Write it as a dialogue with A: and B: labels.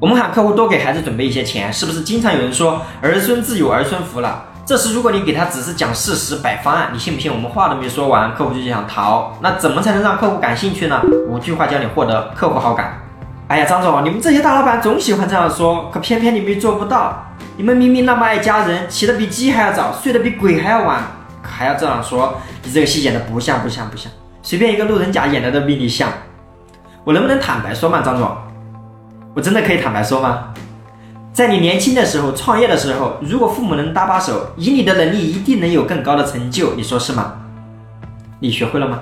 A: 我们喊客户多给孩子准备一些钱，是不是经常有人说儿孙自有儿孙福了？这时如果你给他只是讲事实、摆方案，你信不信我们话都没说完，客户就想逃？那怎么才能让客户感兴趣呢？五句话教你获得客户好感。哎呀，张总，你们这些大老板总喜欢这样说，可偏偏你们做不到。你们明明那么爱家人，起得比鸡还要早，睡得比鬼还要晚，还要这样说？你这个戏演的不像不像不像，随便一个路人甲演的都比你像。我能不能坦白说嘛，张总？我真的可以坦白说吗？在你年轻的时候，创业的时候，如果父母能搭把手，以你的能力，一定能有更高的成就。你说是吗？你学会了吗？